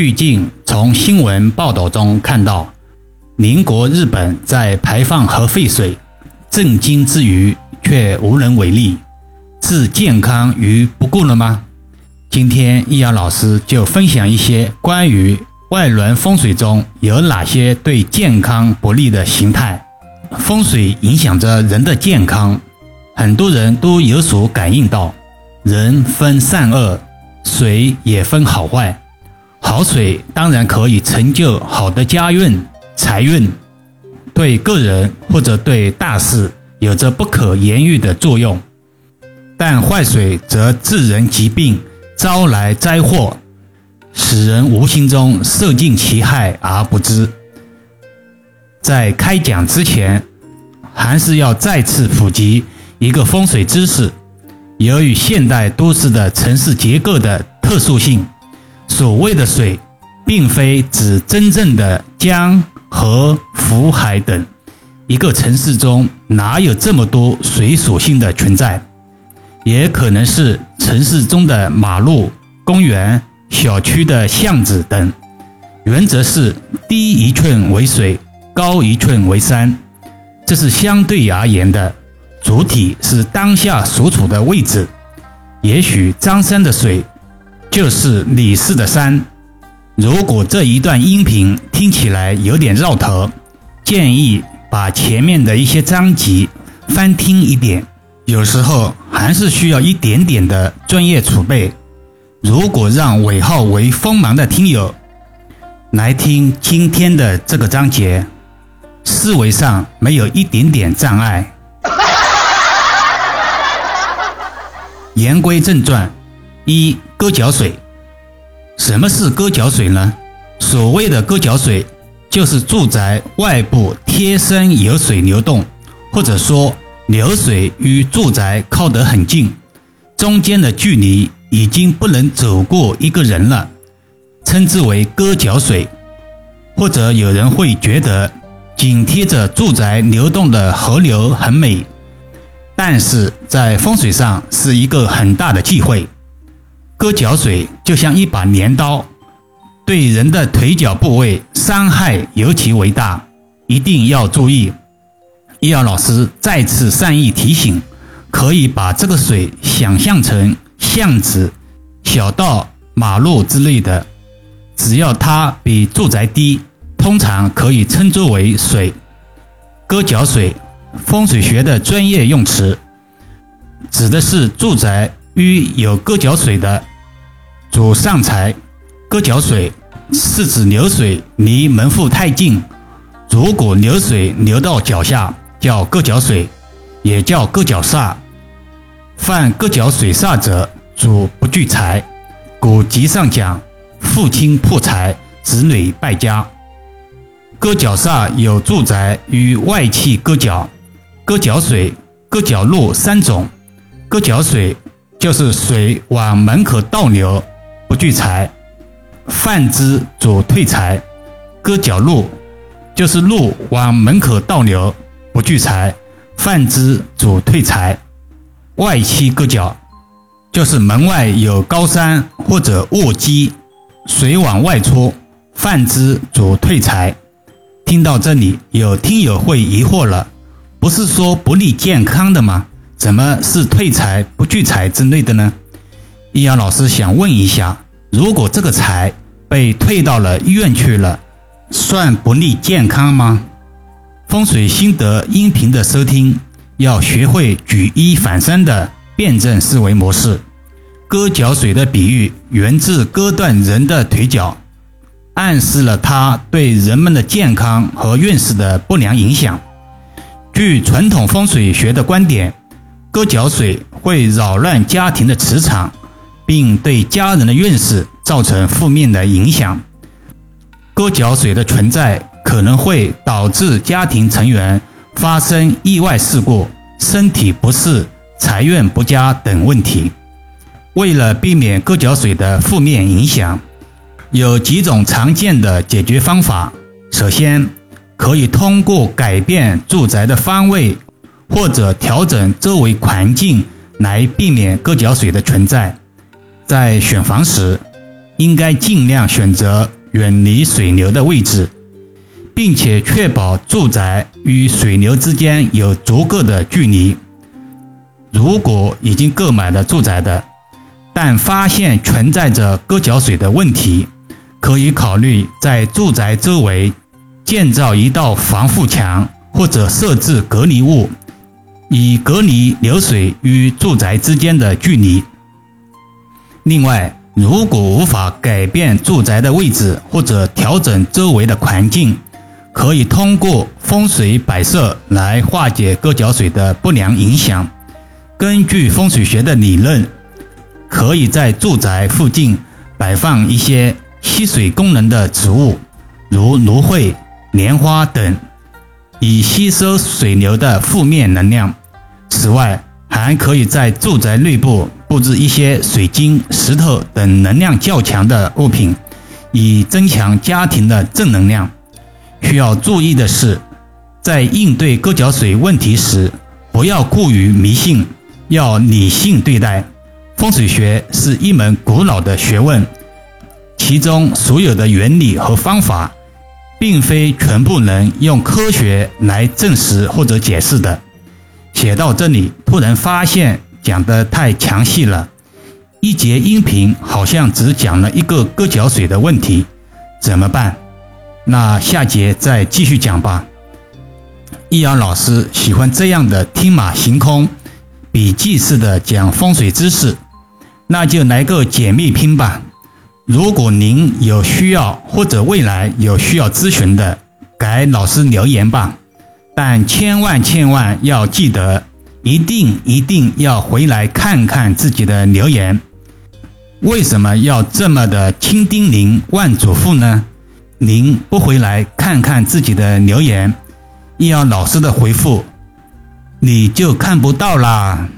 最近从新闻报道中看到，邻国日本在排放核废水，震惊之余却无能为力，置健康于不顾了吗？今天易遥老师就分享一些关于外轮风水中有哪些对健康不利的形态。风水影响着人的健康，很多人都有所感应到。人分善恶，水也分好坏。好水当然可以成就好的家运、财运，对个人或者对大事有着不可言喻的作用。但坏水则致人疾病，招来灾祸，使人无形中受尽其害而不知。在开讲之前，还是要再次普及一个风水知识。由于现代都市的城市结构的特殊性，所谓的水，并非指真正的江、河、湖、海等。一个城市中哪有这么多水属性的存在？也可能是城市中的马路、公园、小区的巷子等。原则是低一寸为水，高一寸为山，这是相对而言的。主体是当下所处的位置，也许张三的水就是李四的山。如果这一段音频听起来有点绕头，建议把前面的一些章节翻听一遍。有时候还是需要一点点的专业储备。如果让尾号为锋芒的听友来听今天的这个章节，思维上没有一点点障碍。言归正传，一割脚水。什么是割脚水呢？所谓的割脚水，就是住宅外部贴身有水流动，或者说流水与住宅靠得很近，中间的距离已经不能走过一个人了，称之为割脚水。或者有人会觉得，紧贴着住宅流动的河流很美。但是在风水上是一个很大的忌讳，割脚水就像一把镰刀，对人的腿脚部位伤害尤其为大，一定要注意。易遥老师再次善意提醒，可以把这个水想象成巷子、小道、马路之类的，只要它比住宅低，通常可以称之为水。割脚水。风水学的专业用词，指的是住宅与有割脚水的主上财。割脚水是指流水离门户太近，如果流水流到脚下，叫割脚水，也叫割脚煞。犯割脚水煞者，主不聚财。古籍上讲，父亲破财，子女败家。割脚煞有住宅与外戚割脚。割脚水、割脚路三种。割脚水就是水往门口倒流，不聚财；泛之主退财。割脚路就是路往门口倒流，不聚财；泛之主退财。外期割脚就是门外有高山或者卧基，水往外出，泛之主退财。听到这里，有听友会疑惑了。不是说不利健康的吗？怎么是退财不聚财之类的呢？易阳老师想问一下，如果这个财被退到了医院去了，算不利健康吗？风水心得音频的收听，要学会举一反三的辩证思维模式。割脚水的比喻源自割断人的腿脚，暗示了它对人们的健康和运势的不良影响。据传统风水学的观点，割脚水会扰乱家庭的磁场，并对家人的运势造成负面的影响。割脚水的存在可能会导致家庭成员发生意外事故、身体不适、财运不佳等问题。为了避免割脚水的负面影响，有几种常见的解决方法。首先，可以通过改变住宅的方位，或者调整周围环境来避免割脚水的存在。在选房时，应该尽量选择远离水流的位置，并且确保住宅与水流之间有足够的距离。如果已经购买了住宅的，但发现存在着割脚水的问题，可以考虑在住宅周围建造一道防护墙，或者设置隔离物，以隔离流水与住宅之间的距离。另外，如果无法改变住宅的位置或者调整周围的环境，可以通过风水摆设来化解割脚水的不良影响。根据风水学的理论。可以在住宅附近摆放一些吸水功能的植物，如芦荟、莲花等，以吸收水流的负面能量。此外，还可以在住宅内部布置一些水晶、石头等能量较强的物品，以增强家庭的正能量。需要注意的是，在应对割脚水问题时，不要过于迷信，要理性对待。风水学是一门古老的学问，其中所有的原理和方法，并非全部能用科学来证实或者解释的。写到这里，突然发现讲的太详细了，一节音频好像只讲了一个割脚水的问题，怎么办？那下节再继续讲吧。易阳老师喜欢这样的天马行空、笔记式的讲风水知识。那就来个解密拼吧！如果您有需要或者未来有需要咨询的，给老师留言吧。但千万千万要记得，一定一定要回来看看自己的留言。为什么要这么的千叮咛万嘱咐呢？您不回来看看自己的留言，要老师的回复，你就看不到啦。